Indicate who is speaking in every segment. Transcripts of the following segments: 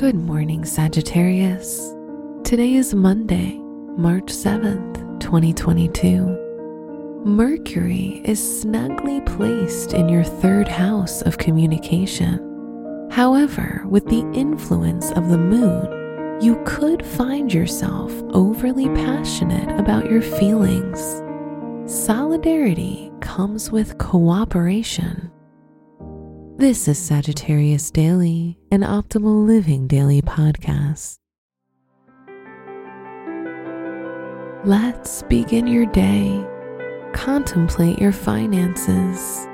Speaker 1: Good morning, Sagittarius. Today is Monday, March 7th, 2022. Mercury is snugly placed in your third house of communication. However, with the influence of the moon, you could find yourself overly passionate about your feelings. Solidarity comes with cooperation this is Sagittarius Daily, an optimal living daily podcast. Let's begin your day. Contemplate your finances.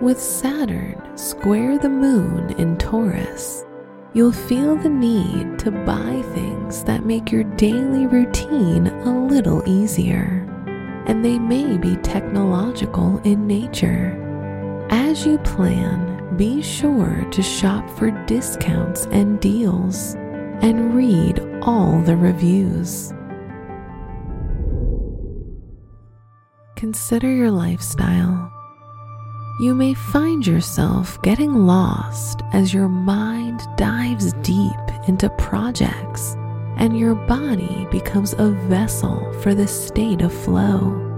Speaker 1: With Saturn square the moon in Taurus, you'll feel the need to buy things that make your daily routine a little easier, and they may be technological in nature. As you plan, be sure to shop for discounts and deals and read all the reviews. Consider your lifestyle. You may find yourself getting lost as your mind dives deep into projects and your body becomes a vessel for the state of flow.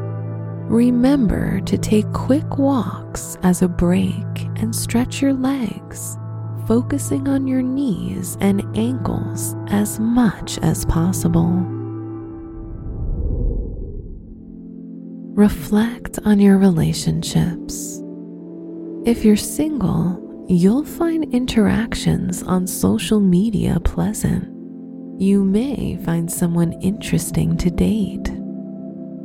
Speaker 1: Remember to take quick walks as a break and stretch your legs, focusing on your knees and ankles as much as possible. Reflect on your relationships. If you're single, you'll find interactions on social media pleasant. You may find someone interesting to date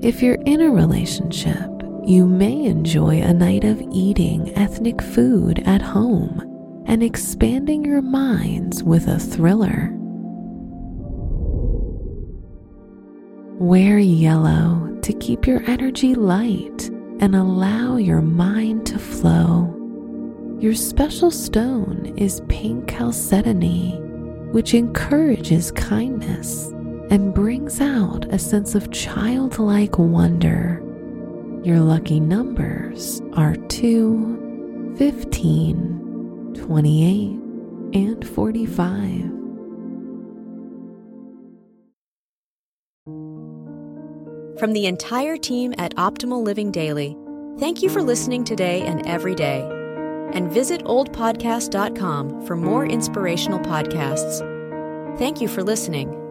Speaker 1: if you're in a relationship, you may enjoy a night of eating ethnic food at home and expanding your minds with a thriller. Wear yellow to keep your energy light and allow your mind to flow. Your special stone is pink chalcedony, which encourages kindness and brings out a sense of childlike wonder. Your lucky numbers are 2, 15, 28, and 45.
Speaker 2: From the entire team at Optimal Living Daily, thank you for listening today and every day. And visit oldpodcast.com for more inspirational podcasts. Thank you for listening.